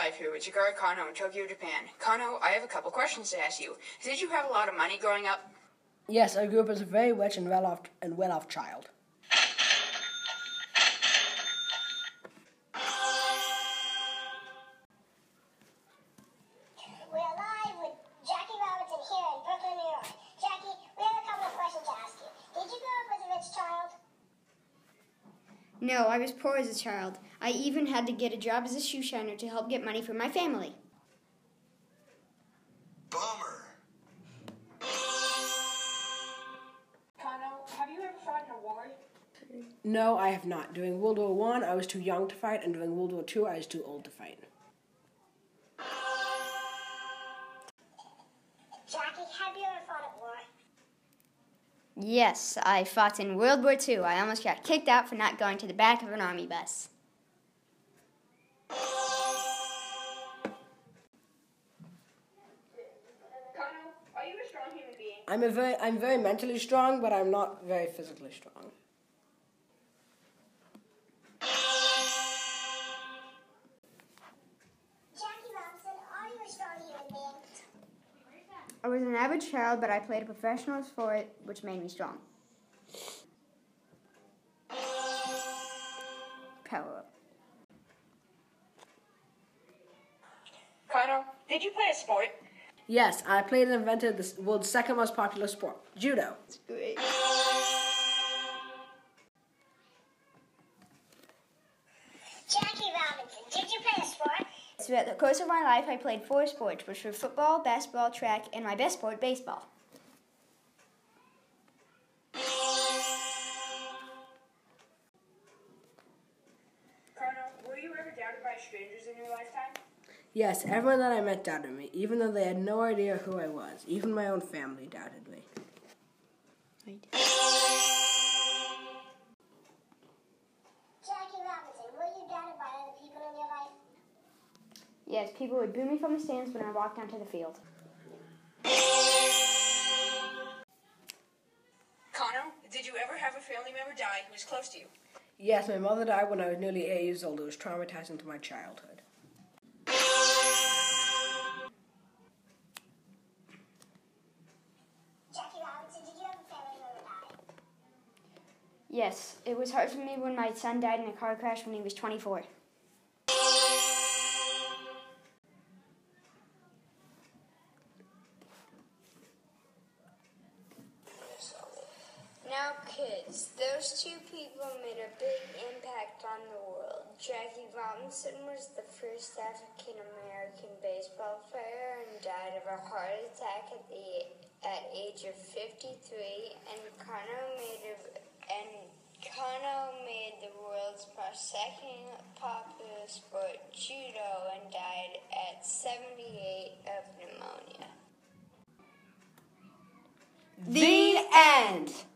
live here with Chikara Kano in Tokyo, Japan. Kano, I have a couple questions to ask you. Did you have a lot of money growing up? Yes, I grew up as a very rich and well off and well off child. No, I was poor as a child. I even had to get a job as a shoe shiner to help get money for my family. Bummer. Kano, have you ever fought in a war? No, I have not. During World War One, I, was too young to fight, and during World War Two, I was too old to fight. Jackie, have you ever fought at war? Yes, I fought in World War II. I almost got kicked out for not going to the back of an army bus. Kano, are you a strong human being? I'm a very, I'm very mentally strong, but I'm not very physically strong. I was an average child, but I played a professional sport, which made me strong. Power up. Kano, did you play a sport? Yes, I played and invented the world's second most popular sport, judo. It's Great. Jackie Robinson, did you play a sport? Throughout the course of my life, I played four sports, which were football, basketball, track, and my best sport, baseball. Kano, were you ever doubted by strangers in your lifetime? Yes, everyone that I met doubted me, even though they had no idea who I was. Even my own family doubted me. Yes, people would boo me from the stands when I walked onto the field. Kano, did you ever have a family member die who was close to you? Yes, my mother died when I was nearly eight years old. It was traumatizing to my childhood. Jackie Robinson, did you have a family member die? Yes, it was hard for me when my son died in a car crash when he was 24. Kids, those two people made a big impact on the world. Jackie Robinson was the first African American baseball player and died of a heart attack at the at age of 53. And Kano made a, and Kano made the world's second popular sport judo and died at 78 of pneumonia. The end!